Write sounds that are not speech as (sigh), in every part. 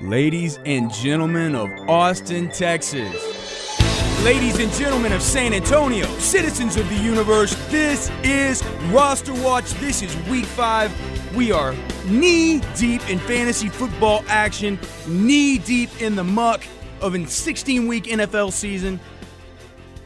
Ladies and gentlemen of Austin, Texas. Ladies and gentlemen of San Antonio, citizens of the universe, this is Roster Watch. This is week five. We are knee deep in fantasy football action, knee deep in the muck of a 16 week NFL season.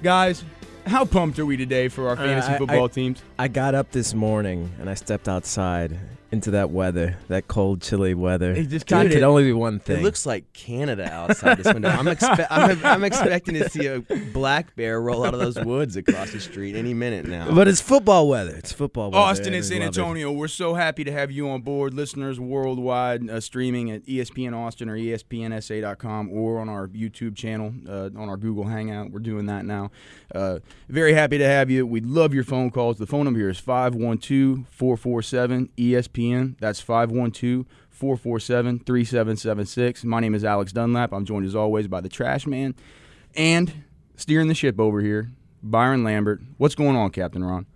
Guys, how pumped are we today for our fantasy Uh, I- football I- teams? I got up this morning and I stepped outside into that weather, that cold, chilly weather. It just God, kinda- could only be one thing. It looks like Canada outside this window. I'm, expe- I'm, I'm (laughs) expecting to see a black bear roll out of those woods across the street any minute now. but it's football weather. It's football weather. Austin and San love it. Antonio, we're so happy to have you on board. Listeners worldwide, uh, streaming at ESPN Austin or ESPNSA.com or on our YouTube channel, uh, on our Google Hangout. We're doing that now. Uh, very happy to have you. We love your phone calls. The phone number here is 512 447 ESPN. That's 512 447 3776. My name is Alex Dunlap. I'm joined as always by the Trash Man and steering the ship over here, Byron Lambert. What's going on, Captain Ron?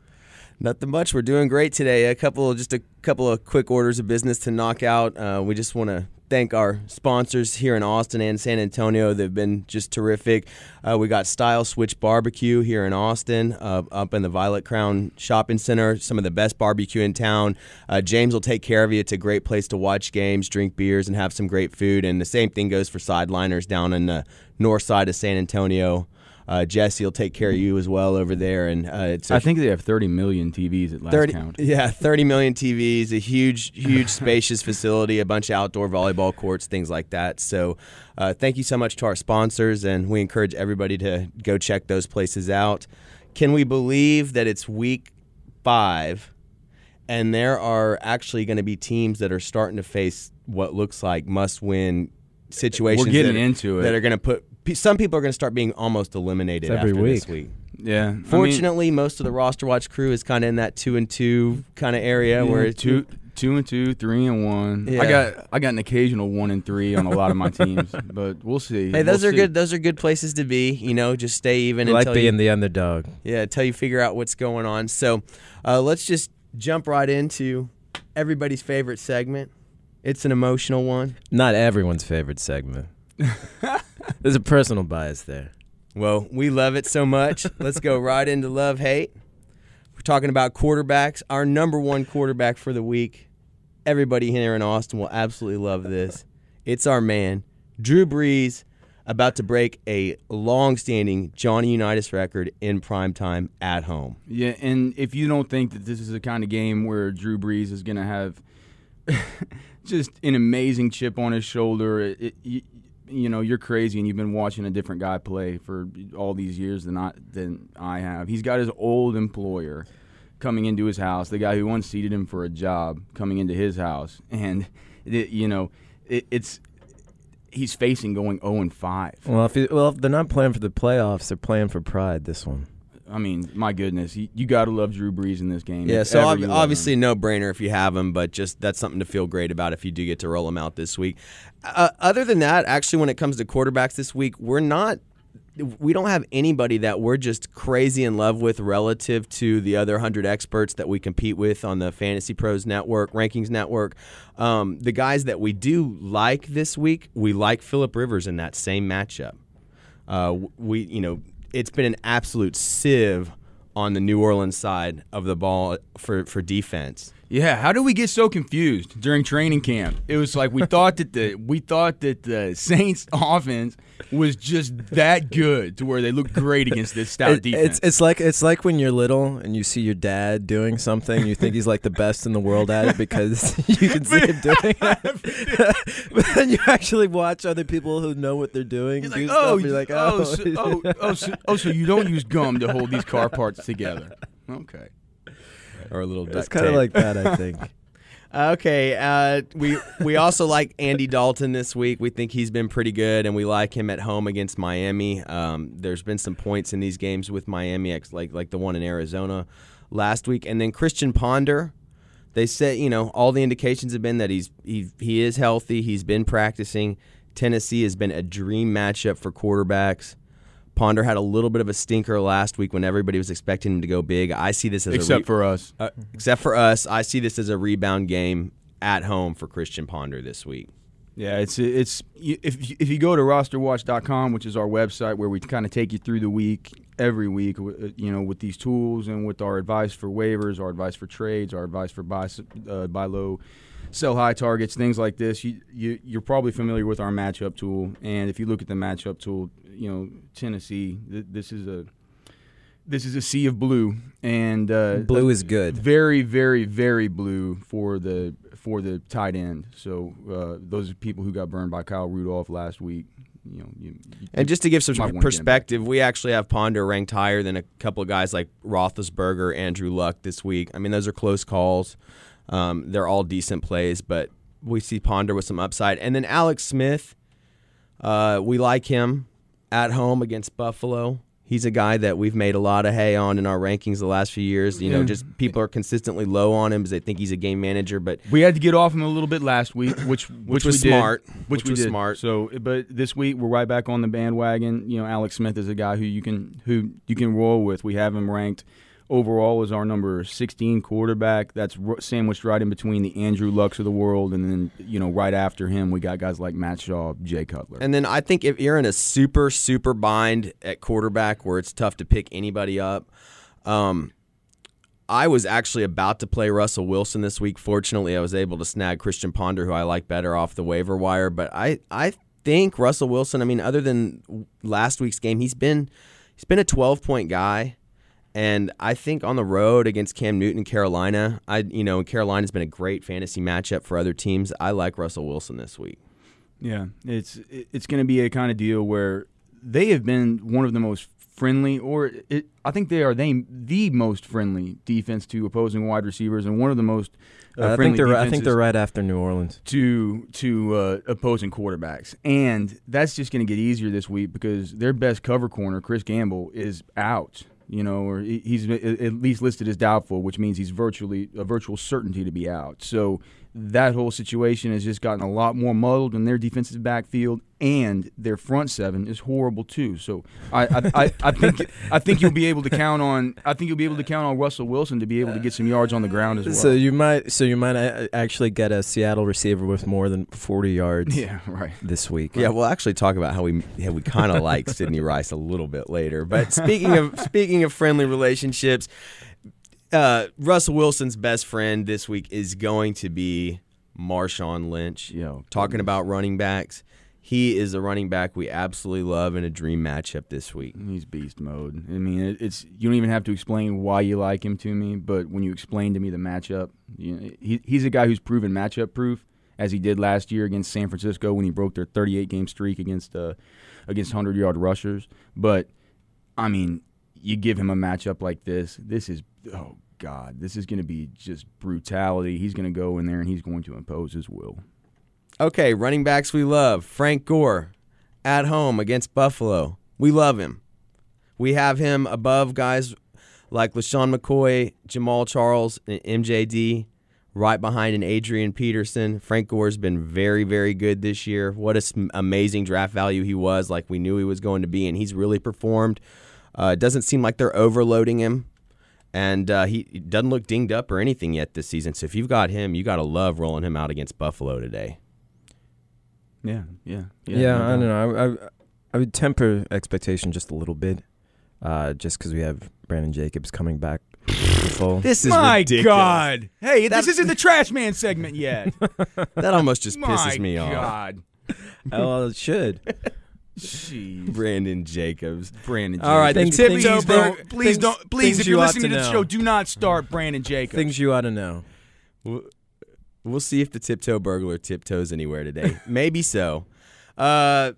Nothing much. We're doing great today. A couple, just a couple of quick orders of business to knock out. Uh, we just want to thank our sponsors here in Austin and San Antonio. They've been just terrific. Uh, we got Stiles Switch Barbecue here in Austin, uh, up in the Violet Crown Shopping Center. Some of the best barbecue in town. Uh, James will take care of you. It's a great place to watch games, drink beers, and have some great food. And the same thing goes for Sideliners down in the north side of San Antonio. Uh, Jesse will take care of you as well over there, and uh, it's I think they have 30 million TVs at last 30, count. Yeah, 30 million TVs, a huge, (laughs) huge spacious facility, a bunch of outdoor volleyball courts, things like that. So, uh, thank you so much to our sponsors, and we encourage everybody to go check those places out. Can we believe that it's week five, and there are actually going to be teams that are starting to face what looks like must-win situations? We're getting that, into it. That are going to put some people are going to start being almost eliminated It's every after this week. week. Yeah. I mean, Fortunately, most of the roster watch crew is kind of in that two and two kind of area yeah, where it's two, two and two, three and one. I got I got an occasional one and three on a lot of my teams, (laughs) but we'll see. Hey, those We'll are see. good. Those are good places to be. You know, just stay even I like being you, the underdog. yeah, until you figure out what's going on. So, uh, let's just jump right into everybody's favorite segment. It's an emotional one. Not everyone's favorite segment. (laughs) There's a personal bias there. Well, we love it so much. (laughs) Let's go right into love hate. We're talking about quarterbacks. Our number one quarterback for the week. Everybody here in Austin will absolutely love this. It's our man, Drew Brees, about to break a long-standing Johnny Unitas record in prime time at home. Yeah, and if you don't think that this is the kind of game where Drew Brees is going to have (laughs) just an amazing chip on his shoulder, it, it, you, know you're crazy, and you've been watching a different guy play for all these years than I than I have. He's got his old employer coming into his house, the guy who once seated him for a job coming into his house, (laughs) and it, you know it, it's he's facing going 0 and 5. Well, if well, if they're not playing for the playoffs, they're playing for pride. This one. I mean, my goodness, you, you got to love Drew Brees in this game. Yeah, so ob- you love him. obviously no brainer if you have him, but just that's something to feel great about if you do get to roll him out this week. Uh, other than that, actually, when it comes to quarterbacks this week, we're not. We don't have anybody that we're just crazy in love with relative to the other 100 experts that we compete with on the Fantasy Pros Network, Rankings Network. Um, the guys that we do like this week, we like Philip Rivers in that same matchup. Uh, we, you know, it's been an absolute sieve on the New Orleans side of the ball for, for defense. Yeah, how did we get so confused during training camp? It was like we (laughs) thought that the we thought that the Saints (laughs) offense was just that good to where they looked great against this stout It- defense. it's it's like it's like when you're little and you see your dad doing something, you think he's like the best in the world at it (laughs) because you can see him doing it. but then you actually watch other people who know what they're doing You're do like, stuff. oh, you're like, oh, oh, so, oh, oh, so, oh, so you don't use gum to hold these car parts together? Okay. Or a little it's kind of like that, I think. (laughs) Okay, uh, we we also like Andy Dalton this week. We think he's been pretty good, and we like him at home against Miami. Um, there's been some points in these games with Miami, like like the one in Arizona last week, and then Christian Ponder. They said you know all the indications have been that he's he he is healthy. He's been practicing. Tennessee has been a dream matchup for quarterbacks. Ponder had a little bit of a stinker last week when everybody was expecting him to go big. I see this as a Except re- for us. uh, except for us, I see this as a rebound game at home for Christian Ponder this week. Yeah, it's it's if you- if you go to rosterwatch.com, which is our website where we kind of take you through the week every week, uh, you know, with these tools and with our advice for waivers, our advice for trades, our advice for buy uh, buy low, sell high targets, things like this. You, you you're probably familiar with our matchup tool, and if you look at the matchup tool, you know Tennessee, th- this is a this is a sea of blue, and uh, Blue is good. very, very, very blue for the for the tight end. So uh, those are people who got burned by Kyle Rudolph last week. You know, you, you- And just to give some Might wanna get him back. perspective, we actually have Ponder ranked higher than a couple of guys like Roethlisberger, Andrew Luck this week. I mean, those are close calls. Um, they're all decent plays, but we see Ponder with some upside. And then Alex Smith, uh, we like him at home against Buffalo. He's a guy that we've made a lot of hay on in our rankings the last few years. You know, Yeah. just people are consistently low on him because they think he's a game manager, but we had to get off him a little bit last week, (coughs) which which, was we did, smart. which, Which we was did. smart. So, but this week we're right back on the bandwagon. You know, Alex Smith is a guy who you can who you can roll with. We have him ranked overall as our number 16 quarterback. That's sandwiched right in between the Andrew Lucks of the world, and then you know right after him we got guys like Matt Schaub, Jay Cutler. And then I think if you're in a super super bind at quarterback where it's tough to pick anybody up, um, I was actually about to play Russell Wilson this week. Fortunately, I was able to snag Christian Ponder, who I like better off the waiver wire. But I I think Russell Wilson. I mean, other than last week's game, he's been he's been a 12 point guy. And I think on the road against Cam Newton and Carolina, I you know Carolina's been a great fantasy matchup for other teams. I like Russell Wilson this week. Yeah, it's it's going to be a kind of deal where they have been one of the most friendly, or it, I think they are they the most friendly defense to opposing wide receivers, and one of the most uh, Uh, I think they're I think they're right after New Orleans. to to uh, opposing quarterbacks, and that's just going to get easier this week because their best cover corner, Chris Gamble, is out. You know, or he's at least listed as doubtful, which means he's virtually a virtual certainty to be out. So that whole situation has just gotten a lot more muddled in their defensive backfield, and their front seven is horrible too. So I I, I, I think I think you'll be able to count on I think you'll be able to count on Russell Wilson to be able to get some yards on the ground as well. So you might so you might uh, actually get a Seattle receiver with more than 40 yards (laughs) yeah, right. this week. Yeah, we'll actually talk about how we yeah, we kind of like Sidney Rice a little bit later. But (laughs) speaking of speaking of friendly relationships, uh, Russell Wilson's best friend this week is going to be Marshawn Lynch. Yo, Talking about running backs, he is a running back we absolutely love in a dream matchup this week. He's beast mode. I mean, it, it's you don't even have to explain why you like him to me, but when you explain to me the matchup, you know, he, he's a guy who's proven matchup proof, as he did last year against San Francisco when he broke their 38 game streak against uh, against 100 yard rushers. But I mean, you give him a matchup like this, this is oh god, this is going to be just brutality. He's going to go in there and he's going to impose his will. Okay, running backs we love. Frank Gore at home against Buffalo. We love him. We have him above guys like LeSean McCoy, Jamaal Charles, and MJD, right behind an Adrian Peterson. Frank Gore's been very, very good this year. What a s- amazing draft value he was, like we knew he was going to be, and he's really performed. Uh, doesn't seem like they're overloading him. And uh, he he doesn't look dinged up or anything yet this season. So if you've got him, you got to love rolling him out against Buffalo today. Yeah, yeah, Yeah, no I don't know. I, I, I would temper expectation just a little bit, uh, just because we have Brandon Jacobs coming back. This is My ridiculous. God! Hey, That- this isn't the trash man segment yet. (laughs) That almost just My pisses me off. God. well, it should. Jeez. Brandon Jacobs. Brandon. Jacobs. All right, Jacobs. then please things- don't. things- Please don't. Please, if you you're ought listening to to the show, do not start Brandon Jacobs. Things you ought to know. We'll, we'll see if the tiptoe burglar tiptoes anywhere today. (laughs) Maybe so. Uh,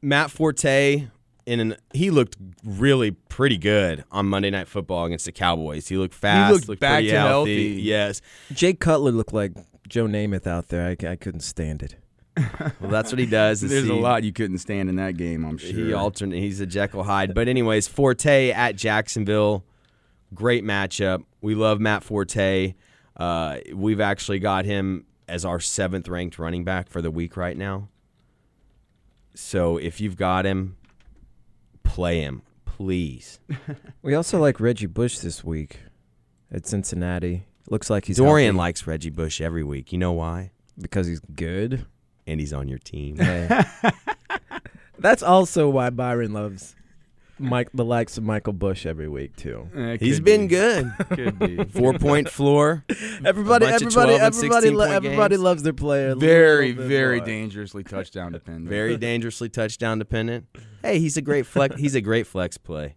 Matt Forte in an he looked really pretty good on Monday Night Football against the Cowboys. He looked fast. looked back to healthy. healthy. Yes. Jake Cutler looked like Joe Namath out there. I, I couldn't stand it. (laughs) Well, that's what he does. is There's a lot you couldn't stand in that game. I'm sure. He alternate. He's a Jekyll Hyde. But anyways, Forte at Jacksonville, great matchup. We love Matt Forte. Uh, we've actually got him as our seventh ranked running back for the week right now. So if you've got him, play him, please. (laughs) We also like Reggie Bush this week at Cincinnati. Looks like he's Dorian healthy likes Reggie Bush every week. You know why? because he's good. And he's on your team. (laughs) That's also why Byron loves Mike, the likes of Michael Bush every week too. Eh, He's could been be. good. (laughs) Could be. Four point (laughs) floor. Everybody, bunch of everybody, 12 and everybody, 16 lo- point everybody games. loves their player. a very, bit very more. dangerously touchdown dependent. Very dangerously touchdown dependent. Hey, he's a great flex. he's a great flex play.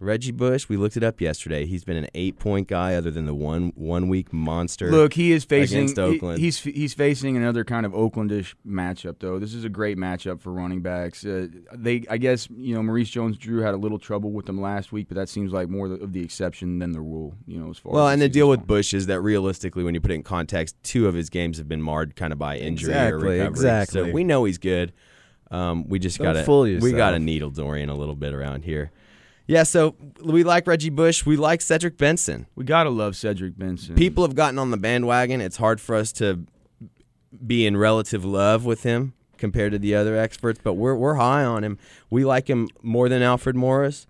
Reggie Bush, we looked it up yesterday. He's been an eight point guy, other than the one one week monster. Look, he is facing. against he- Oakland. he's he's facing another kind of Oaklandish matchup, though. This is a great matchup for running backs. Uh, they, I guess, you know, Maurice Jones-Drew had a little trouble with them last week, but that seems like more of the exception than the rule. You know, as far well, as and the deal with gone. Bush is that realistically, when you put it in context, two of his games have been marred kind of by injury Exactly, or recovery. exactly. So we know he's good. Um, we just got to fool we got to needle Dorian a little bit around here. Yeah, so we like Reggie Bush. We like Cedric Benson. we gotta love Cedric Benson. People have gotten on the bandwagon. It's hard for us to be in relative love with him compared to the other experts, but we're we're high on him. We like him more than Alfred Morris,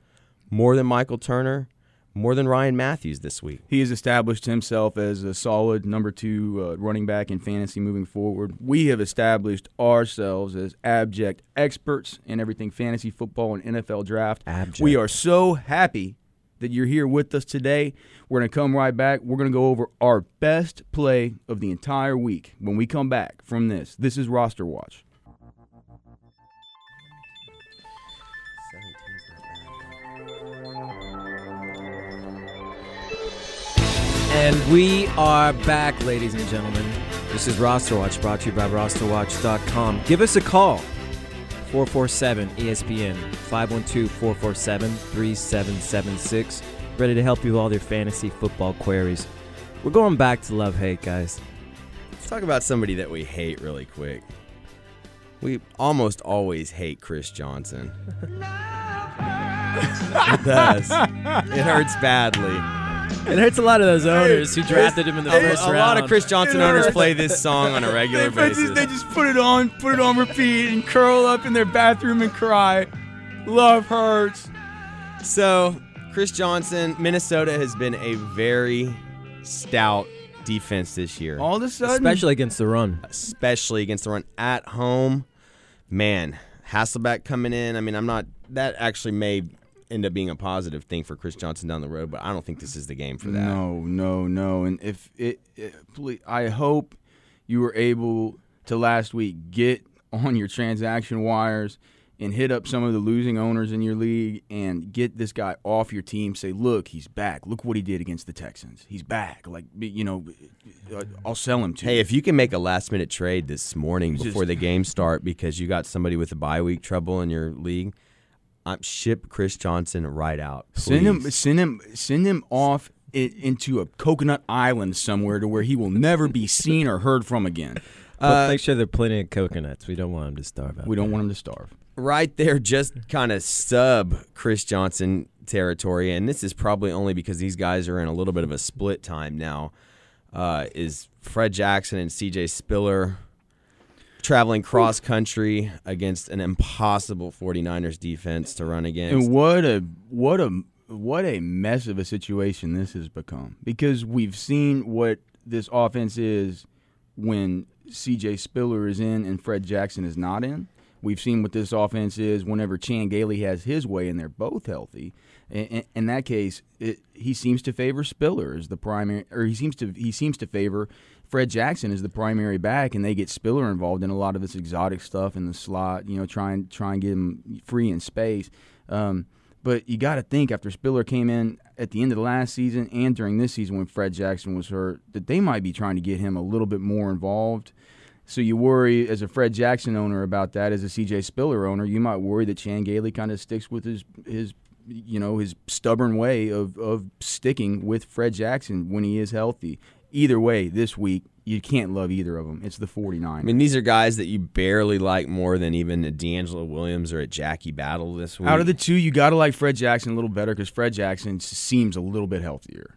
more than Michael Turner, more than Ryan Mathews this week. He has established himself as a solid number two uh, running back in fantasy moving forward. We have established ourselves as abject experts in everything fantasy football and NFL draft. Abject. We are so happy that you're here with us today. We're going to come right back. We're going to go over our best play of the entire week when we come back from this. This is Roster Watch. And we are back, ladies and gentlemen. This is Roster Watch, brought to you by rosterwatch.com. Give us a call. 447 ESPN 512 447 3776. Ready to help you with all your fantasy football queries. We're going back to love hate, guys. Let's talk about somebody that we hate really quick. We almost always hate Chris Johnson. (laughs) it does. It hurts badly. It hurts a lot of those owners who drafted him in the A, first a round. lot of Chris Johnson owners play this song on a (laughs) regular They, basis. just, they just put it on, put it on repeat, and curl up in their bathroom and cry. Love hurts. So, Chris Johnson, Minnesota has been a very stout defense this year, All of a sudden, especially against the run. especially against the run at home. Man, Hasselbeck coming in. I mean, I'm not. That actually may end up being a positive thing for Chris Johnson down the road, but I don't think this is the game for that. No, no, no. And if it, it please, I hope you were able to last week get on your transaction wires and hit up some of the losing owners in your league and get this guy off your team. Say, look, he's back. Look what he did against the Texans. He's back. Like, you know, uh, I'll sell him to. Hey, if you can make a last minute trade this morning Just- before the (laughs) game start because you got somebody with a bye week trouble in your league, um, ship Chris Johnson right out. Send him, send him, send him off into a coconut island somewhere to where he will never be (laughs) seen or heard from again. But make sure there are plenty of coconuts. We don't want him to starve out. We don't there. want him to starve. right there, just kind of sub Chris Johnson territory, and this is probably only because these guys are in a little bit of a split time now. Uh, is Fred Jackson and C.J. Spiller traveling cross country against an impossible 49ers defense to run against? And what a what a what a mess of a situation this has become because we've seen what this offense is when C.J. Spiller is in and Fred Jackson is not in. We've seen what this offense is whenever Chan Gailey has his way and they're both healthy. In, that case, it, he seems to favor Spiller as the primary, or he seems to he seems to favor Fred Jackson is the primary back, and they get Spiller involved in a lot of this exotic stuff in the slot. You know, try and try and get him free in space. Um, but you got to think after Spiller came in at the end of the last season and during this season when Fred Jackson was hurt, that they might be trying to get him a little bit more involved. So you worry as a Fred Jackson owner about that. As a CJ Spiller owner, you might worry that Chan Gailey kind of sticks with his his you know his stubborn way of of sticking with Fred Jackson when he is healthy. Either way, this week you can't love either of them. It's the 49. I mean, these are guys that you barely like more than even a DeAngelo Williams or a Jackie Battle this week. Out of the two, you got to like Fred Jackson a little better because Fred Jackson seems a little bit healthier.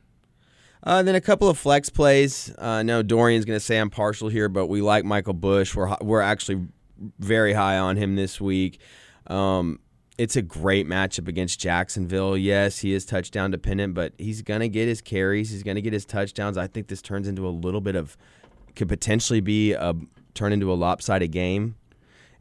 Uh, then a couple of flex plays. Uh, no, Dorian's going to say I'm partial here, but we like Michael Bush. We're we're actually very high on him this week. Um, it's a great matchup against Jacksonville. Yes, he is touchdown dependent, but he's going to get his carries. He's going to get his touchdowns. I think this turns into a little bit of could potentially be a turn into a lopsided game,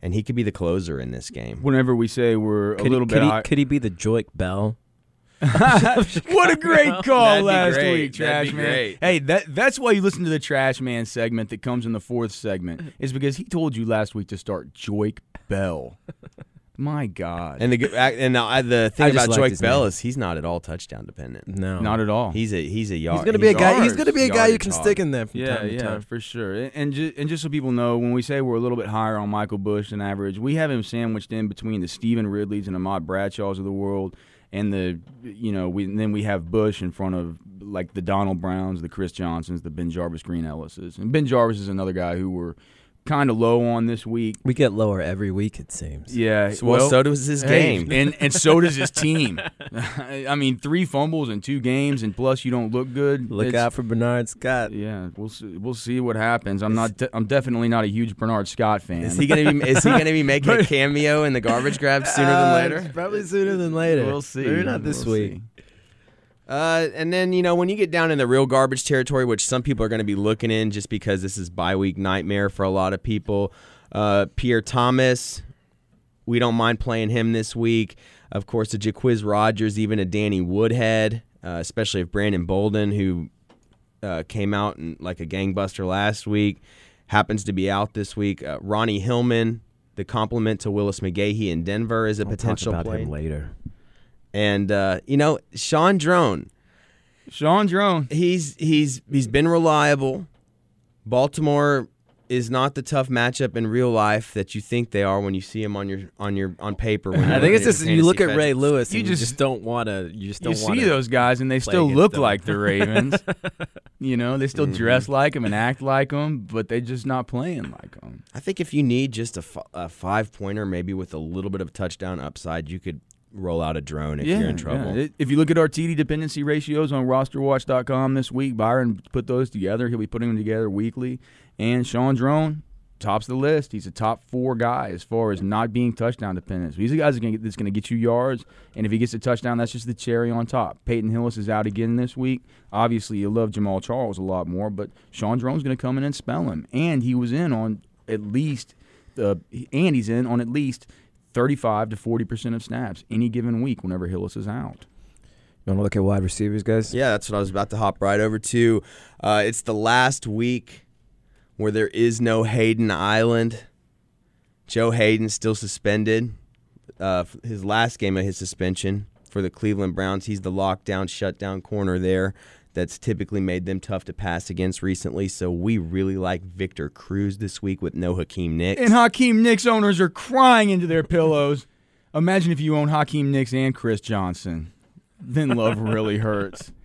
and he could be the closer in this game. Whenever we say we're a Could, little he, bit could, he, could he be the Joique Bell? (laughs) what a great (laughs) call That'd last great. week, Trash That'd be Man. great. Hey, that that's why you listen to the Trash Man segment that comes in the fourth segment. Is because he told you last week to start Joique Bell. (laughs) My God, And the g- and uh, the thing I about liked Joique Bell name. is he's not at all touchdown dependent. No, not at all. He's a he's a yard. He's gonna be a guy. He's gonna be a guy you can hog. stick in there from yeah, time to yeah, time. for sure. And and just, and just so people know, when we say we're a little bit higher on Michael Bush than average, we have him sandwiched in between the Stevan Ridleys and Ahmad Bradshaws of the world, and the you know we and then we have Bush in front of like the Donald Browns, the Chris Johnsons, the BenJarvus Green-Ellises, and BenJarvus is another guy who we're kind of low on this week. We get lower every week, it seems. Yeah, So, well, so does his Hey, game. and and so does his team. (laughs) (laughs) I mean, three fumbles in two games, and plus you don't look good. Look It's- out for Bernard Scott. Yeah, we'll see, we'll see what happens. I'm not. De- I'm definitely not a huge Bernard Scott fan. Is he gonna be is he gonna be (laughs) making a cameo in the garbage grab sooner than Uh, later? Probably sooner than later. We'll see. Maybe not this We'll week. see. Uh, and then you know when you get down in the real garbage territory, which some people are going to be looking in, just because this is bye week nightmare for a lot of people. Uh, Pierre Thomas, we don't mind playing him this week. Of course, a Jacquizz Rodgers, even a Danny Woodhead, uh, especially if Brandon Bolden, who uh, came out and like a gangbuster last week, happens to be out this week. Uh, Ronnie Hillman, the complement to Willis McGahee in Denver, is a I'll talk potential about play. him later. And uh, you know, Shaun Draughn, Shaun Draughn. he's he's he's been reliable. Baltimore is not the tough matchup in real life that you think they are when you see him on your on your on paper. When I think it's just you look at Ray. Lewis, You and you just- just don't want to. You just don't want see those guys, and they still look them. like the Ravens. (laughs) you know, they still Mhm. dress like them and act like them, but they're just not playing like them. I think if you need just a, f- a five pointer, maybe with a little bit of touchdown upside, you could roll out a Draughn if you're in trouble. It- If you look at our TD dependency ratios on rosterwatch.com this week, Byron put those together. He'll be putting them together weekly. And Shaun Draughn tops the list. He's a top four guy as far as not being touchdown dependent. So he's the guy that's going to get you yards. And if he gets a touchdown, that's just the cherry on top. Peyton Hillis is out again this week. Obviously, you love Jamaal Charles a lot more, but Shaun Draughn's going to come in and spell him. And he was in on at least, uh, and he's in on at least 35 to 40% of snaps any given week whenever Hillis is out. You want to look at wide receivers, guys? Yeah, that's what I was about to hop right over to. Uh, it's the last week where there is no Haden Island. Joe Haden still suspended. Uh, his last game of his suspension for the Cleveland Browns, he's the lockdown, shutdown corner there. That's typically made them tough to pass against recently. So we really like Victor Cruz this week with no Hakeem Nicks. And Hakeem Nicks owners are crying into their pillows. Imagine if you own Hakeem Nicks and Chris Johnson. Then love really hurts. (laughs)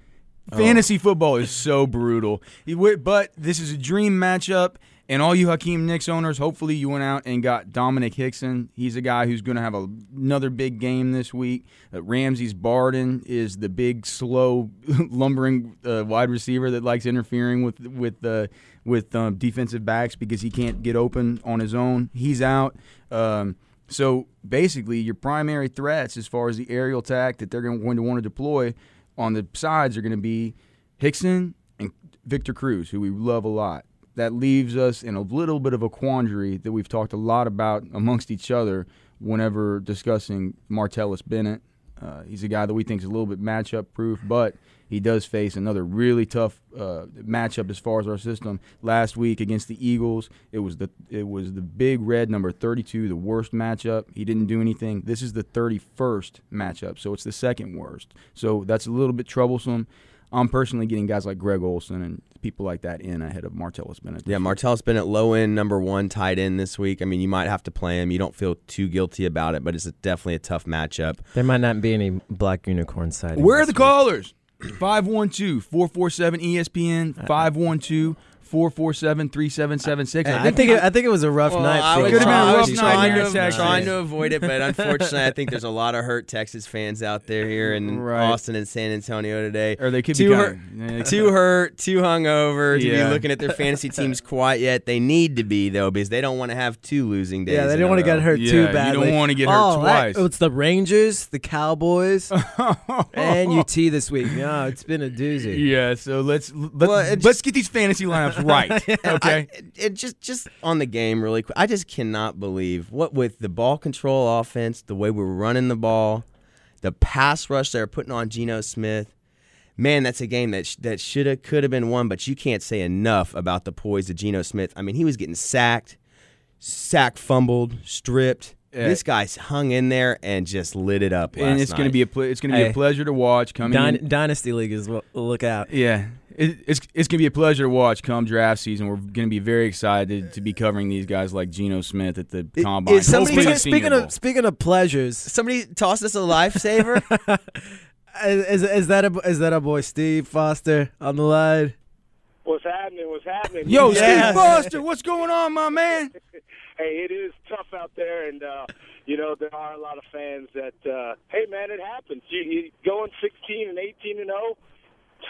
Oh. Fantasy football is so brutal. But this is a dream matchup. And all you Hakeem Nicks owners, hopefully you went out and got Domenik Hixon. He's a guy who's going to have a, another big game this week. Uh, Ramses Barden is the big, slow, (laughs) lumbering uh, wide receiver that likes interfering with with uh, with um, defensive backs because he can't get open on his own. He's out. Um, so basically, your primary threats as far as the aerial attack that they're going to want to deploy on the sides are going to be Hixon and Victor Cruz, who we love a lot. That leaves us in a little bit of a quandary that we've talked a lot about amongst each other whenever discussing Martellus Bennett. Uh, he's a guy that we think is a little bit matchup proof, but he does face another really tough uh, matchup as far as our system. Last week against the Eagles, it was the it was the big red number 32, the worst matchup. He didn't do anything. This is the 31st matchup, so it's the second worst. So that's a little bit troublesome. I'm personally getting guys like Greg Olsen and people like that in ahead of Martellus Bennett. Yeah, Martellus Bennett, low end number one tight end this week. I mean, you might have to play him. You don't feel too guilty about it, but it's a, definitely a tough matchup. There might not be any black unicorn sightings. Where are the week. callers? (clears throat) 512 447 ESPN, uh-uh. 512 447 3776. I think it, I think it was a rough night. I for was, Could've been a trying, I rough was night trying to, trying to avoid it, but unfortunately, I think there's a lot of hurt Texas fans out there here in Right. Austin and San Antonio today. Or they could Too be hurt- kind Too (laughs) hurt, too hungover to Yeah. be looking at their fantasy teams quite yet. They need to be though, because they don't want to have two losing days. Yeah, they in didn't want to get hurt Yeah, too you don't wanna get hurt oh, that- twice. it's the Rangers, the Cowboys, (laughs) and UT this week. Yeah, it's been a doozy. Yeah, so let's let, well, let's get these fantasy lineups Miles right. (laughs) Okay. I, it just just on the game really quick. I just cannot believe what with the ball control offense, the way we're running the ball, the pass rush they're putting on Geno Smith. Man, that's a game that sh- that should have could have been won, but you can't say enough about the poise of Geno Smith. I mean, he was getting sacked, sack fumbled, stripped. Yeah. This guy's hung in there and just lit it up. and last it's going to be a ple- it's going to be Hey. a pleasure to watch coming Dyn- in. Dynasty League is what, look out. Yeah, it, it's it's gonna be a pleasure to watch come draft season. We're gonna be very excited to be covering these guys like Geno Smith at the combine. is somebody- Speaking, speaking of speaking of pleasures, Somebody tossed us a lifesaver. (laughs) is, is that a is that our boy Steve Foster on the line? What's happening? What's happening? Yo, Yeah. Steve (laughs) Foster, what's going on, my man? Hey, it is tough out there, and uh, you know there are a lot of fans that. Uh, hey, man, it happens. You, you going 16 and 18 and 0,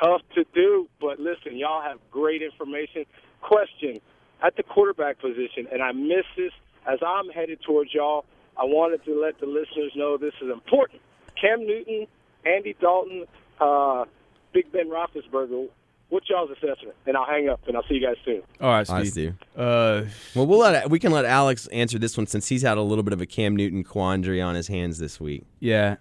tough to do. But listen, y'all have great information. Question at the quarterback position, and I miss this as I'm headed towards y'all. I wanted to let the listeners know this is important. Cam Newton, Andy Dalton, uh, Big Ben Roethlisberger. What's y'all's assessment? And I'll hang up, and I'll see you guys soon. All right, All right, Steve. Steve. Uh, Well, we'll let we can let Alex answer this one since he's had a little bit of a Cam Newton quandary on his hands this week. yeah.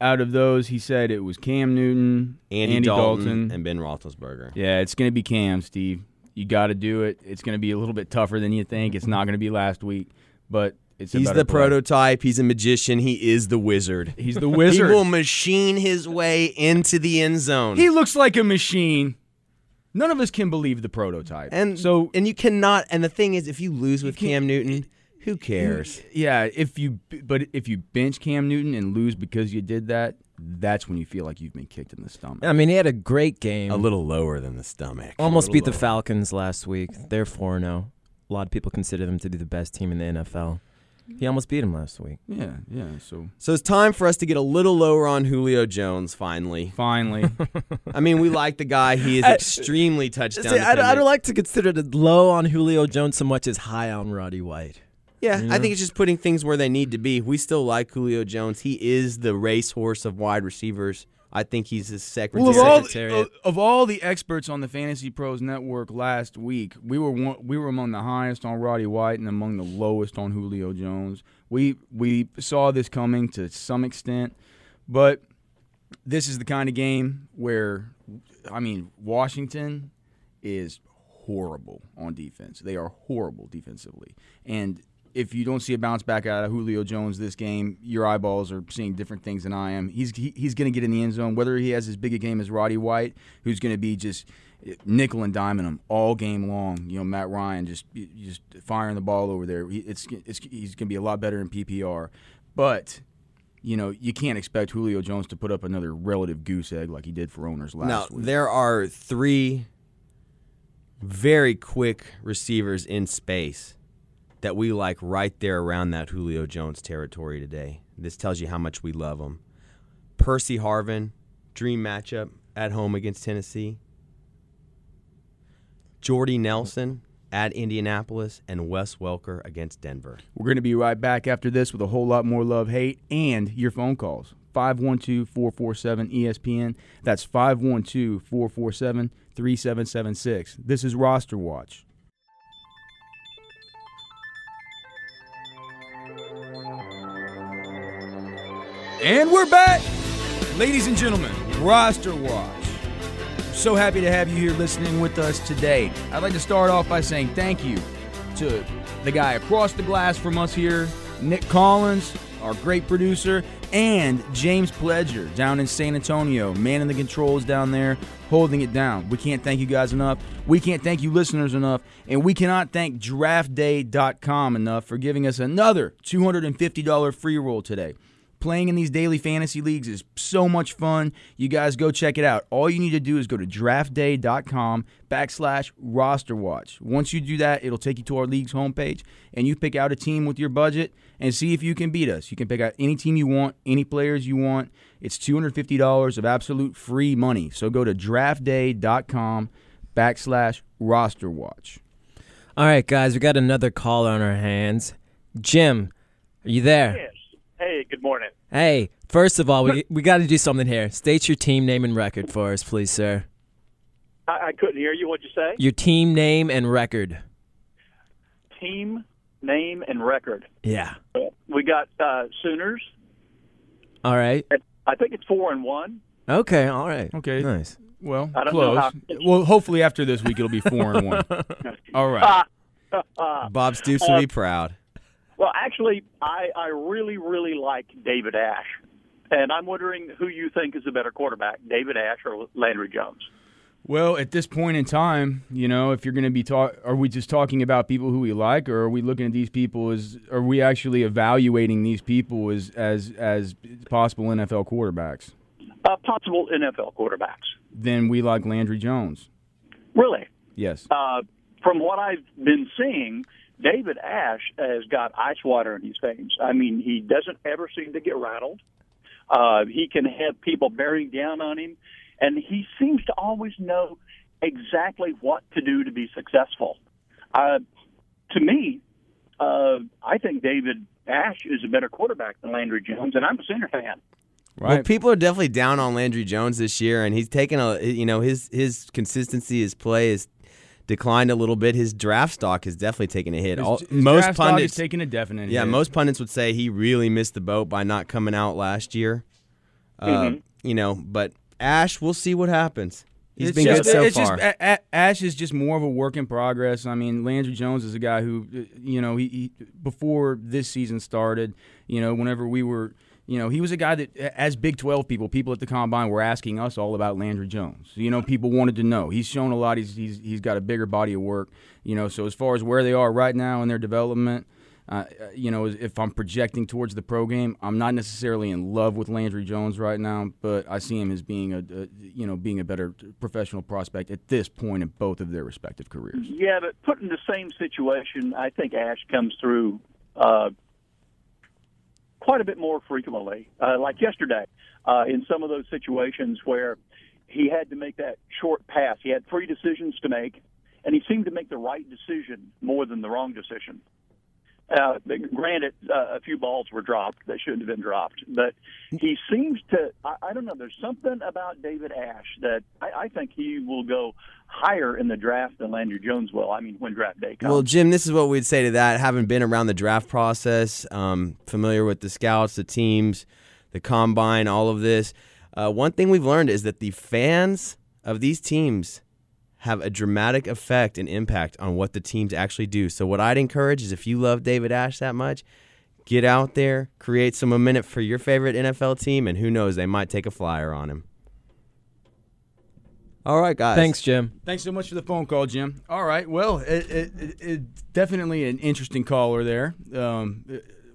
Out of those, he said it was Cam Newton, Andy, Dalton, and Ben Roethlisberger. Yeah, it's going to be Cam, Steve. You got to do it. It's going to be a little bit tougher than you think. It's not going to be last week, but it's He's the play. prototype. He's a magician. He is the wizard. He's (laughs) the wizard. He will machine his way into the end zone. He looks like a machine. None of us can believe the prototype. and so, and you cannot. And the thing is, if you lose with can't- Cam Newton, who cares? yeah, if you but if you bench Cam Newton and lose because you did that, that's when you feel like you've been kicked in the stomach. I mean, he had a great game. A little lower than the stomach. Almost A beat the Falcons last week. They're 4 0. A lot of people consider them to be the best team in the NFL. He almost beat him last week. Yeah, yeah. So So it's time for us to get a little lower on Julio Jones. Finally, finally, (laughs) I mean, we like the guy. He is I- extremely touchdown. See, I, I don't like to consider it low on Julio Jones so much as high on Roddy White. Yeah, I think it's just putting things where they need to be. We still like Julio Jones. He is the racehorse of wide receivers. I think he's the secretary. well, of all, Secretariat. of, of all the experts on the Fantasy Pros Network last week, we were one, we were among the highest on Roddy White and among the lowest on Julio Jones. We we saw this coming to some extent, but this is the kind of game where, I mean, Washington is horrible on defense. They are horrible defensively, and if you don't see a bounce back out of Julio Jones this game, your eyeballs are seeing different things than I am. He's he, he's going to get in the end zone, whether he has as big a game as Roddy White, who's going to be just nickel and diming him all game long. You know, Matt Ryan just just firing the ball over there. He, it's, it's he's going to be a lot better in PPR, but. You know, you can't expect Julio Jones to put up another relative goose egg like he did for owners last now week. there are three very quick receivers in space that we like right there around that Julio Jones territory today. This tells you how much we love him. Percy Harvin, dream matchup at home against Tennessee. Jordy Nelson at Indianapolis and Wes Welker against Denver. We're going to be right back after this with a whole lot more love, hate, and your phone calls. 512 447 ESPN. That's 512 447 3776. This is Roster Watch. And we're back. Ladies and gentlemen, Roster Watch. So happy to have you here listening with us today. I'd like to start off by saying thank you to the guy across the glass from us here, Nick Collins, our great producer, and James Pledger down in San Antonio, man in the controls down there, holding it down. We can't thank you guys enough. We can't thank you listeners enough. And we cannot thank draftday.com enough for giving us another $250 free roll today. Playing in these daily fantasy leagues is so much fun. You guys go check it out. All you need to do is go to draftday.com backslash roster watch. Once you do that, it'll take you to our league's homepage and you pick out a team with your budget and see if you can beat us. You can pick out any team you want, any players you want. It's $250 of absolute free money. So go to draftday.com backslash roster watch. All right, guys, we got another call on our hands. Jim, are you there? Yes. Hey, good morning. Hey, first of all, we we got to do something here. State your team name and record for us, please, sir. I, I couldn't hear you. What'd you say? Your team name and record. Team name and record. Yeah. We got uh, Sooners. All right. I think it's four and one. Okay. All right. Okay. Nice. Well, I don't know close. how- Well, hopefully after this week it'll be four and one. (laughs) All right. (laughs) Bob Stoops will be proud. Well, actually, I, I really, really like David Ash. And I'm wondering who you think is a better quarterback, David Ash or Landry Jones? Well, at this point in time, you know, if you're going to be talk, are we just talking about people who we like, or are we looking at these people as, are we actually evaluating these people as as as possible NFL quarterbacks? Uh, possible NFL quarterbacks. Then we like Landry Jones. Really? Yes. Uh, from what I've been seeing, David Ash has got ice water in his veins. I mean, he doesn't ever seem to get rattled. Uh, he can have people bearing down on him, and he seems to always know exactly what to do to be successful. Uh, to me, uh, I think David Ash is a better quarterback than Landry Jones, and I'm a Sooner fan. Right. Well, people are definitely down on Landry Jones this year, and he's taken a you know his his consistency, his play has declined a little bit. His draft stock has definitely taken a hit. His- All, his most draft stock pundits is taking a definite. Yeah, hit. most pundits would say he really missed the boat by not coming out last year. Uh, Mhm. You know, but Ash, we'll see what happens. He's it's been just, good so it's far. Just, A- A- Ash is just more of a work in progress. I mean, Landry Jones is a guy who, uh, you know, he, he before this season started, you know, whenever we were, you know, he was a guy that, as Big 12 people, people at the combine were asking us all about Landry Jones. You know, people wanted to know. He's shown a lot. He's he's he's got a bigger body of work. You know, so as far as where they are right now in their development. Uh, you know, if I'm projecting towards the pro game, I'm not necessarily in love with Landry Jones right now, but I see him as being a, a you know being a better professional prospect at this point in both of their respective careers. Yeah, but put in the same situation, I think Ash comes through uh, quite a bit more frequently. Uh, like yesterday, uh, in some of those situations where he had to make that short pass, he had three decisions to make, and he seemed to make the right decision more than the wrong decision. Uh, granted, uh, a few balls were dropped that shouldn't have been dropped, but he seems to. I, I don't know. There's something about David Ash that I, I think he will go higher in the draft than Landry Jones will. I mean, when draft day comes. Well, Jim, this is what we'd say to that. Having been around the draft process, um, familiar with the scouts, the teams, the combine, all of this, uh, one thing we've learned is that the fans of these teams have a dramatic effect and impact on what the teams actually do. So, what I'd encourage is if you love David Ash that much, get out there, create some momentum for your favorite NFL team, and who knows, they might take a flyer on him. All right, guys. Thanks, Jim. Thanks so much for the phone call, Jim. All right, well, it, it, it, it definitely an interesting caller there. Um,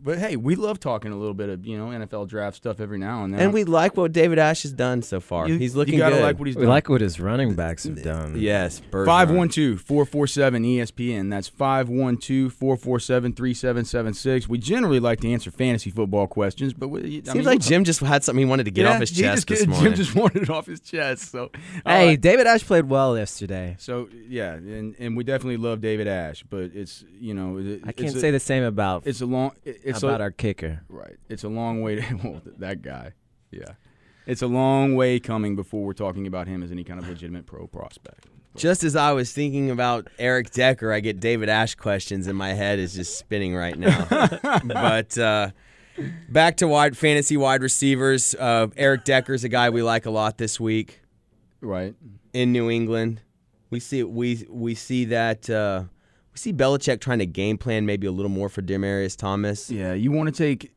but hey, we love talking a little bit of you know NFL draft stuff every now and then. And we like what David Ash has done so far. you, He's looking you gotta good. like what he's We doing. like what his running backs have done. Yes, Bergeron. 512 447 ESPN. That's 512 447 3776. We generally like to answer fantasy football questions, but we, I Seems mean, like Jim just had something he wanted to get Yeah, off his chest just, this (laughs) morning. Jim just wanted it off his chest. So, Hey, right. David Ash played well yesterday. so yeah, and, and we definitely love David Ash, but it's you know it, I can't it's say a, the same about it's a long it's about our kicker. right. It's a long way to (laughs) well, that guy. Yeah, it's a long way coming before we're talking about him as any kind of legitimate pro prospect. just as I was thinking about Eric Decker, I get David Ash questions, and my head is just spinning right now. (laughs) but uh, back to wide fantasy wide receivers. Uh, Eric Decker's a guy we like a lot this week Right. in New England. We see we we see that uh, we see Belichick trying to game plan maybe a little more for Demaryius Thomas. Yeah, you want to take.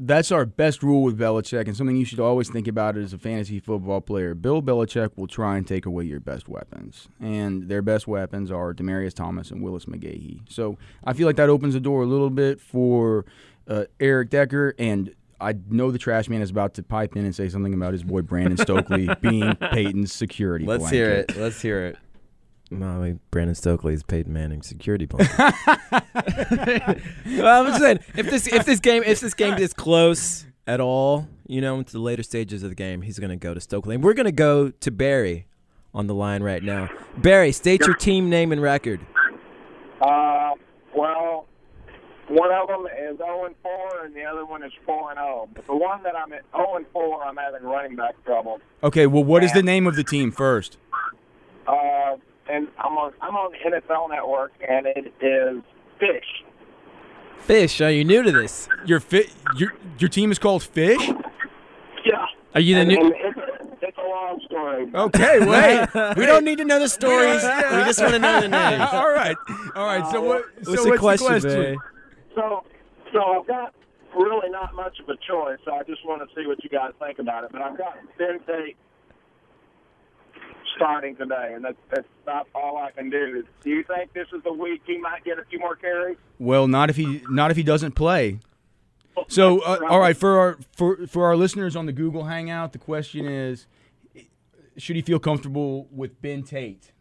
That's our best rule with Belichick, and something you should always think about as a fantasy football player. Bill Belichick will try and take away your best weapons, and their best weapons are Demaryius Thomas and Willis McGahee. So I feel like that opens the door a little bit for uh, Eric Decker, and I know the trash man is about to pipe in and say something about his boy Brandon Stokley (laughs) being Peyton's security. Let's hear it. Let's hear it. No, I mean, Brandon Stokley is Peyton Manning security (laughs) blanket. well, I'm just saying, if this if this game if this game is close at all, you know, into the later stages of the game, he's going to go to Stokley, and we're going to go to Barry on the line right now. Barry, state your team name and record. Uh, well, one of them is 0 and 4, and the other one is 4 and 0. But the one that I'm at 0 and 4, I'm having running back trouble. Okay, well, what is the name of the team first? uh, and I'm on I'm on the NFL Network, and it is Fish. Fish, are you new to this? Your fit. Your your team is called Fish. Yeah. Are you the And, new? and it's, it's a long story. Okay, wait. We don't need to know the stories. we just want to know the name. (laughs) all right, all right. So what? So What's what's the question, Barry? So, so I've got really not much of a choice. So I just want to see what you guys think about it. But I've got Ben Tate starting today, and that's, that's not all I can do. Do you think this is the week he might get a few more carries? Well, not if he not if he doesn't play. So, uh, all right, for our for for our listeners on the Google Hangout, the question is, should he feel comfortable with Ben Tate?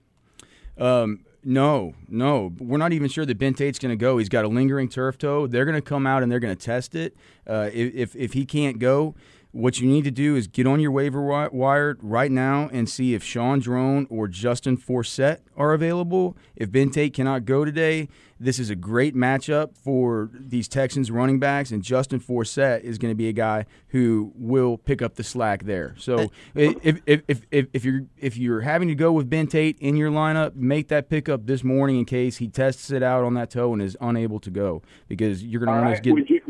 Um, no, no, we're not even sure that Ben Tate's going to go. He's got a lingering turf toe. They're going to come out and they're going to test it. Uh, if if he can't go, what you need to do is get on your waiver wire right now and see if Shaun Draughn or Justin Forsett are available. If Ben Tate cannot go today, this is a great matchup for these Texans running backs, and Justin Forsett is going to be a guy who will pick up the slack there. So if, if, if, if, if you're if you're having to go with Ben Tate in your lineup, make that pickup this morning in case he tests it out on that toe and is unable to go because you're going to right. almost get.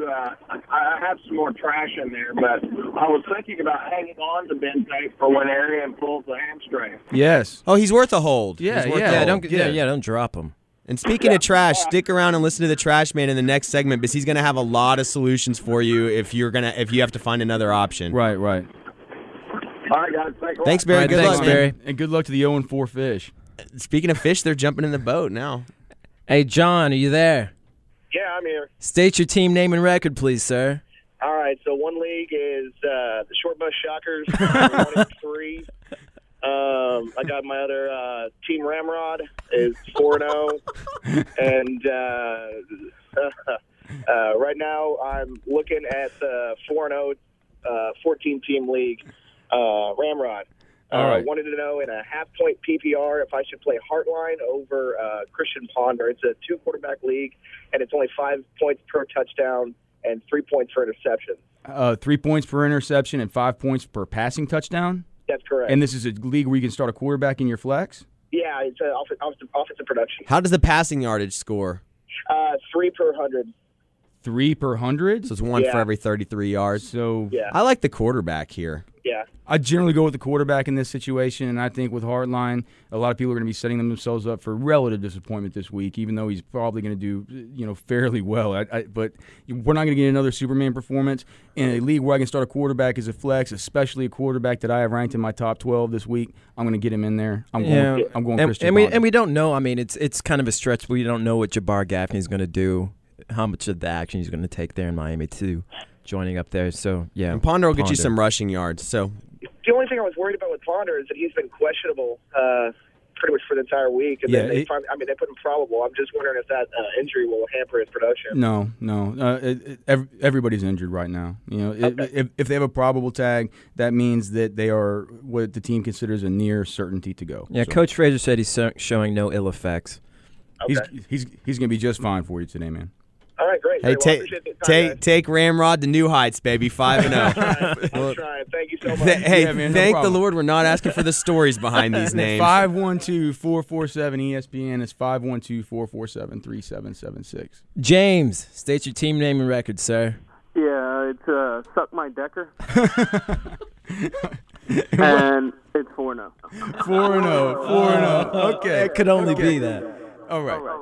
Would you? Would you? Uh, I I have some more trash in there, but I was thinking about hanging on to Ben Tate for when Arian pulls the hamstring. Yes. Oh, he's worth a hold. Yeah, He's worth yeah. a Yeah, don't. Yeah, Yeah. yeah, don't drop him. And speaking of trash, stick around and listen to the Trash Man in the next segment because he's going to have a lot of solutions for you if you're gonna if you have to find another option. Right. Right. All right, guys. Thanks. Thanks, Barry. All right, Good thanks, luck, man. Barry. And good luck to the 0 and 4 fish. Speaking of fish, they're jumping in the boat now. Hey, John, are you there? Yeah, I'm here. State your team name and record, please, sir. All right, so one league is uh, the Short Bus Shockers, one (laughs) and three. Um, I got my other uh, team Ramrod is four and zero, and uh, (laughs) uh, right now I'm looking at the four and zero, uh, fourteen team league uh, Ramrod. All uh, right. Wanted to know in a half point PPR if I should play Hartline over uh, Christian Ponder. It's a two quarterback league, and it's only five points per touchdown and three points per interception. Uh, three points per interception and five points per passing touchdown. That's correct. And this is a league where you can start a quarterback in your flex. yeah, it's uh, off- offensive, offensive production. How does the passing yardage score? Uh, three per hundred. Three per hundred. So it's one Yeah. for every 33 yards. So Yeah, I like the quarterback here. Yeah. I generally go with the quarterback in this situation, and I think with Hartline, a lot of people are going to be setting themselves up for relative disappointment this week, even though he's probably going to do, you know, fairly well. I, I, but we're not going to get another Superman performance in a league where I can start a quarterback as a flex, especially a quarterback that I have ranked in my top twelve this week. I'm going to get him in there. I'm Yeah. going. I'm going And, Christian. and we Ponder. and we don't know. I mean, it's it's kind of a stretch. We don't know what Jabbar Gaffney's going to do, how much of the action he's going to take there in Miami too, joining up there. So yeah, And Ponder will get you some rushing yards. So The only thing I was worried about with Ponder is that he's been questionable uh, pretty much for the entire week, and Yeah, then they it- finally, I mean, they put him probable. I'm just wondering if that uh, injury will hamper his production. No, no. Uh, it, it, ev- everybody's injured right now. You know, if- Okay. if, if they have a probable tag, that means that they are what the team considers a near certainty to go. Yeah, So Coach Frazier said he's showing no ill effects. He's he's he's gonna be just fine for you today, man. All right, great. hey, Great. Well, take appreciate the time, take guys. take Ramrod to new heights, baby. Five and zero. trying. I'm trying. Thank you so (laughs) much. Th- hey, Yeah, man, no thank the problem. Lord we're not asking for the stories behind these (laughs) names. 512-447 ESPN is 512-447-3776. James, state your team name and record, sir. Yeah, it's uh, Suck My Decker. (laughs) and it's 4 and 0. 4 and 0. 4 and 0. Okay. It could only be that. All right. All right,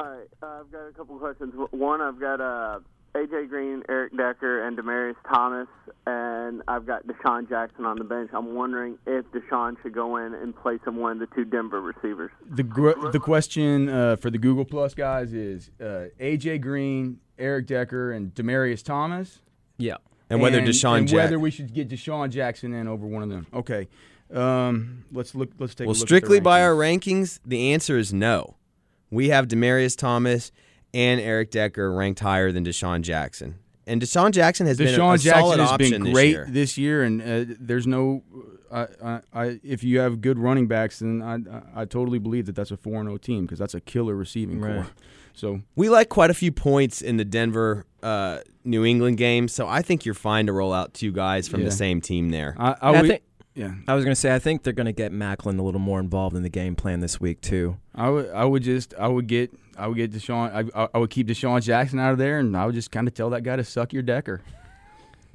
uh, I've got a couple questions. One, I've got uh, AJ Green, Eric Decker, and Demaryius Thomas, and I've got DeSean Jackson on the bench. I'm wondering if DeSean should go in and play some one of the two Denver receivers. The gr- the question uh, for the Google Plus guys is uh, AJ Green, Eric Decker, and Demaryius Thomas. Yeah. and whether DeSean and Jack- whether we should get DeSean Jackson in over one of them. Okay. Um, let's look. Let's take. Well, a look at the strictly by our rankings, the answer is no. We have Demaryius Thomas and Eric Decker ranked higher than DeSean Jackson. And DeSean Jackson has been a, a Jackson solid has option been this year. great this year, and uh, there's no. I, I, I, if you have good running backs, then I, I, I totally believe that that's a four and zero team because that's a killer receiving Right. core. (laughs) So We like quite a few points in the Denver uh, New England game, so I think you're fine to roll out two guys from Yeah. the same team there. I, I, I would- think Yeah, I was gonna say I think they're gonna get Maclin a little more involved in the game plan this week too. I would I would just I would get I would get DeSean I, I- I would keep DeSean Jackson out of there, and I would just kind of tell that guy to suck your decker.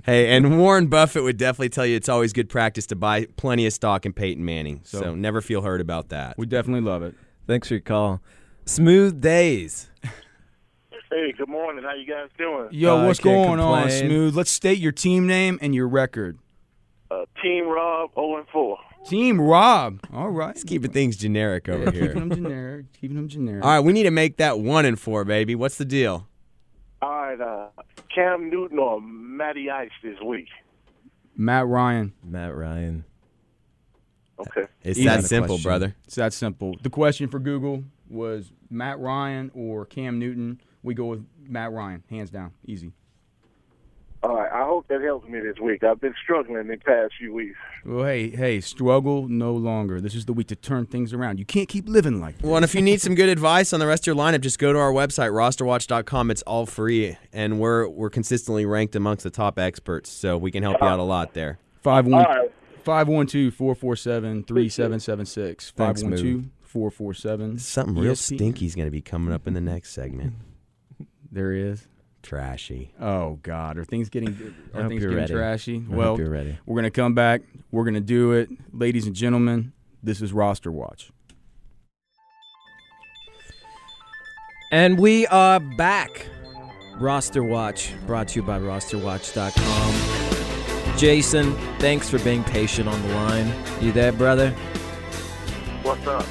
Hey, and Warren Buffett would definitely tell you it's always good practice to buy plenty of stock in Peyton Manning. So, So- never feel hurt about that. We definitely love it. Thanks for your call. Smooth days. Hey, good morning. How you guys doing? Yo, Uh, what's can't going on. Smooth? Let's state your team name and your record. Uh, Team Rob 0 and 4. Team Rob. All right. Just keeping things generic over Keeping here. them generic. Keeping them generic. All right, we need to make that one and four, baby. What's the deal? All right, uh, Cam Newton or Matty Ice this week. Matt Ryan. Matt Ryan. Okay. It's Easy. that simple, question. brother. It's that simple. The question for Google was Matt Ryan or Cam Newton. We go with Matt Ryan, hands down, easy. All right. I hope that helps me this week. I've been struggling the past few weeks. Well, hey, hey, struggle no longer. This is the week to turn things around. You can't keep living like that. Well, and if you need some good advice on the rest of your lineup, just go to our website, rosterwatch.com. It's all free, and we're we're consistently ranked amongst the top experts, so we can help you out a lot there. Five All one right. five one two four four seven three seven seven six. Five Thanks, one two four four seven. Something real ESPN. stinky is going to be coming up in the next segment. There is. Trashy. Oh God, are things getting (sighs) I are hope things you're getting ready. trashy? I well, hope you're ready. we're gonna come back. We're gonna do it, ladies and gentlemen. This is roster watch. And we are back. Roster Watch, brought to you by rosterwatch.com. Jason, thanks for being patient on the line. You there, brother? What's up?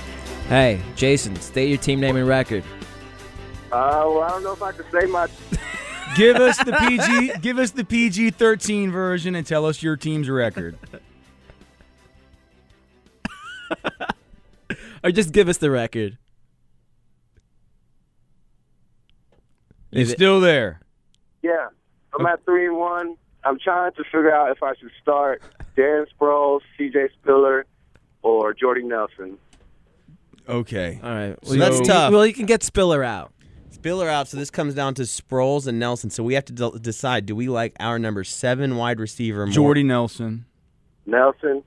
Hey, Jason, state your team name and record. Uh, well, I don't know if I can say my. Give us the PG. give us the PG thirteen version and tell us your team's record. (laughs) Or just give us the record. You're it- still there. Yeah, I'm at three and one. I'm trying to figure out if I should start Dan Sproles, C.J. Spiller, or Jordy Nelson. Okay. All right. So- Well, That's you- tough. Well, you can get Spiller out. Spiller out, so this comes down to Sproles and Nelson. So we have to de- decide: do we like our number seven wide receiver more? Jordy Nelson. Nelson.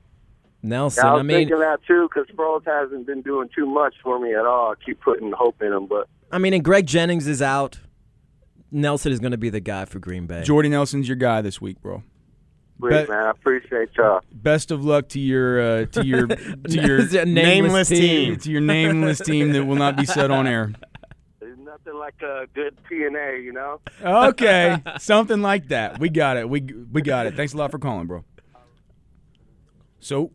Nelson, Yeah, I I was mean, thinking that too because Sproles hasn't been doing too much for me at all. I keep putting hope in him, but I mean, and Greg Jennings is out. Nelson is going to be the guy for Green Bay. Jordy Nelson's your guy this week, bro. please, Bet- man, I appreciate y'all. Best of luck to your uh, to your to (laughs) your It's a nameless team. to your nameless team that will not be said on air. There's nothing like a good P and A, you know. (laughs) Okay, (laughs) something like that. We got it. We we got it. Thanks a lot for calling, bro. So,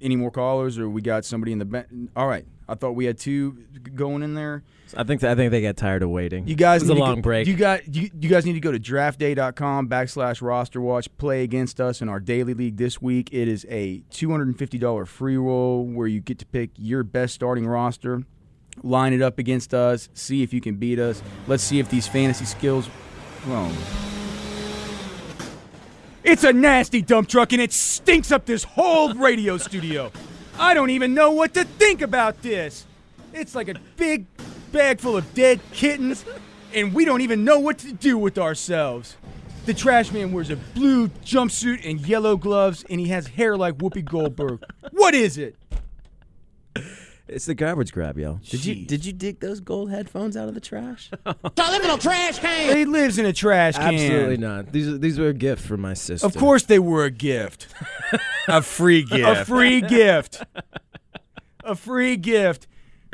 any more callers, or we got somebody in the bench? All right. I thought we had two going in there. I think I think they get tired of waiting. You guys it was a long go, break. You got you, you guys need to go to draftday.com backslash roster watch. Play against us in our daily league this week. It is a two hundred and fifty dollar free roll where you get to pick your best starting roster, line it up against us, see if you can beat us. Let's see if these fantasy skills. Well, it's a nasty dump truck and it stinks up this whole radio (laughs) studio. I don't even know what to think about this. It's like a big bag full of dead kittens, and we don't even know what to do with ourselves. The trash man wears a blue jumpsuit and yellow gloves, and he has hair like Whoopi Goldberg. What is it? It's the garbage grab, yo. Did you did you dig those gold headphones out of the trash? (laughs) Deliver trash cane. He lives in a trash can. Absolutely not. These are- these were a gift from my sister. Of course, they were a gift. a free (laughs) gift. A free gift. A free gift.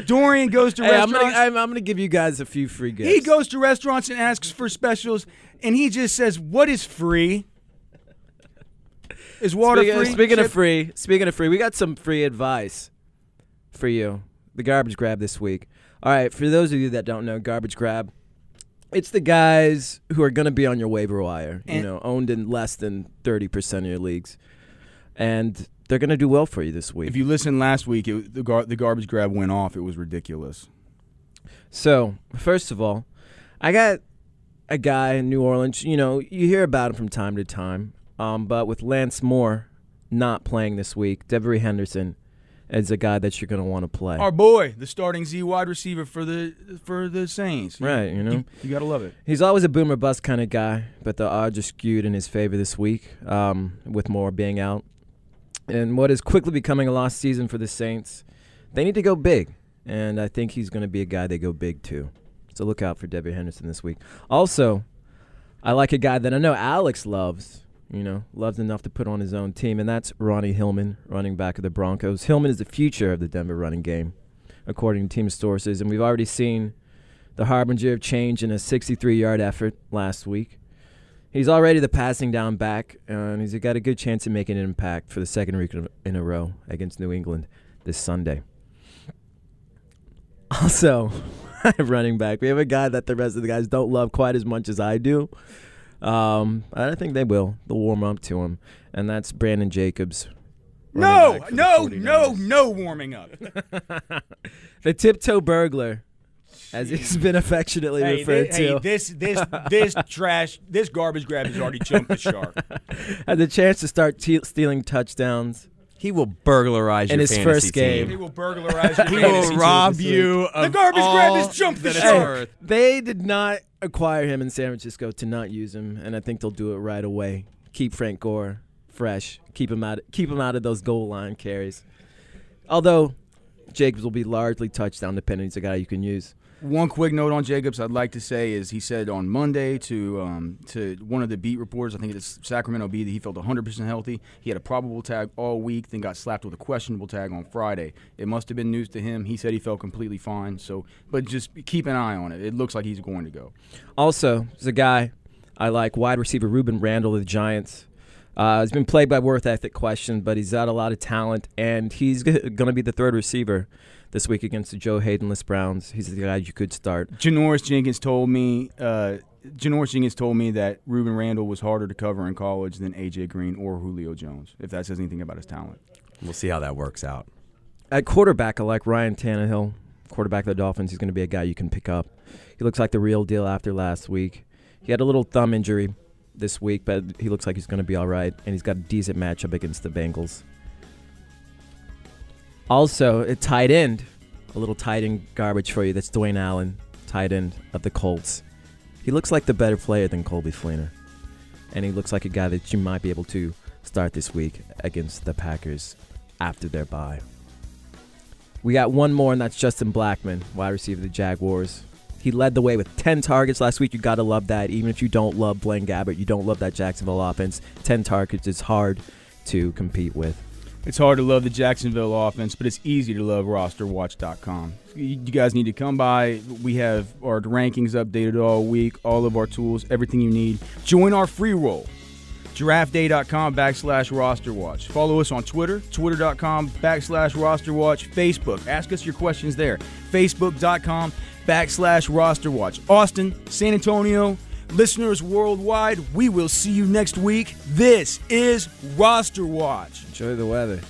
Dorian goes to Hey, I'm restaurants. gonna I'm, I'm gonna give you guys a few free gifts. he goes to restaurants and asks for specials, and he just says, "What is free? Is water Speaking, free?" speaking of free, speaking of free, we got some free advice for you. The garbage grab this week. All right, for those of you that don't know, garbage grab. It's the guys who are going to be on your waiver wire, you know, owned in less than 30% of your leagues. And they're going to do well for you this week. If you listened last week, it, the gar- the garbage grab went off. It was ridiculous. So, first of all, I got a guy in New Orleans. You know, you hear about him from time to time. Um, but with Lance Moore not playing this week, Devery Henderson as a guy that you're going to want to play. Our boy, the starting Z wide receiver for the for the Saints. right, you know. You, you gotta love it. He's always a boomer bust kind of guy, but the odds are skewed in his favor this week, um, with Moore being out. And what is quickly becoming a lost season for the Saints, they need to go big, and I think he's going to be a guy they go big to. So look out for Devery Henderson this week. Also, I like a guy that I know Alex loves. You know, loves enough to put on his own team, and that's Ronnie Hillman, running back of the Broncos. Hillman is the future of the Denver running game, according to team sources, and we've already seen the harbinger of change in a 63-yard effort last week. He's already the passing down back, and he's got a good chance of making an impact for the second week in a row against New England this Sunday. (laughs) Also, (laughs) running back, we have a guy that the rest of the guys don't love quite as much as I do. Um, I think they will. They'll warm up to him, and that's Brandon Jacobs. No, back for the no, no, no warming up. (laughs) The tiptoe burglar, as he's been affectionately hey, referred thi- hey, to. this this this (laughs) trash, this garbage grab has already jumped the shark. (laughs) had the chance to start te- stealing touchdowns. He will burglarize In your his fantasy first game. He Team. will burglarize your (laughs) He fantasy will team rob this week. you The of garbage all grab has jumped the that it's shark. worth. Oh, they did not acquire him in San Francisco to not use him, and I think they'll do it right away. Keep Frank Gore fresh. Keep him out. Keep him out of those goal line carries. Although Jacobs will be largely touchdown dependent. He's a guy you can use. One quick note on Jacobs, I'd like to say is he said on Monday to um, to one of the beat reporters, I think it's Sacramento Bee, that he felt 100% healthy. He had a probable tag all week, then got slapped with a questionable tag on Friday. It must have been news to him. He said he felt completely fine. So, but just keep an eye on it. It looks like he's going to go. Also, there's a guy I like, wide receiver Rueben Randle of the Giants. Uh, he's been played by worth ethic question, but he's got a lot of talent, and he's going to be the third receiver this week against the Joe Hadenless Browns. He's the guy you could start. Janoris Jenkins told me. Uh, Janoris Jenkins told me that Rueben Randle was harder to cover in college than AJ Green or Julio Jones. If that says anything about his talent. We'll see how that works out. At quarterback, I like Ryan Tannehill, quarterback of the Dolphins. He's going to be a guy you can pick up. He looks like the real deal after last week. He had a little thumb injury this week, but he looks like he's going to be all right, and he's got a decent matchup against the Bengals. Also, a tight end, a little tight end garbage for you. That's Dwayne Allen, tight end of the Colts. He looks like the better player than Colby Fleener, and he looks like a guy that you might be able to start this week against the Packers after their bye. We got one more, and that's Justin Blackmon, wide receiver of the Jaguars. He led the way with 10 targets last week. You got to love that. Even if you don't love Blaine Gabbert, you don't love that Jacksonville offense. 10 targets is hard to compete with. It's hard to love the Jacksonville offense, but it's easy to love rosterwatch.com. You guys need to come by. We have our rankings updated all week, all of our tools, everything you need. Join our free roll. DraftDay.com backslash rosterwatch. Follow us on Twitter, twitter.com backslash rosterwatch. Facebook, ask us your questions there. Facebook.com backslash rosterwatch. Austin, San Antonio, listeners worldwide, we will see you next week. This is Roster Watch. Enjoy the weather.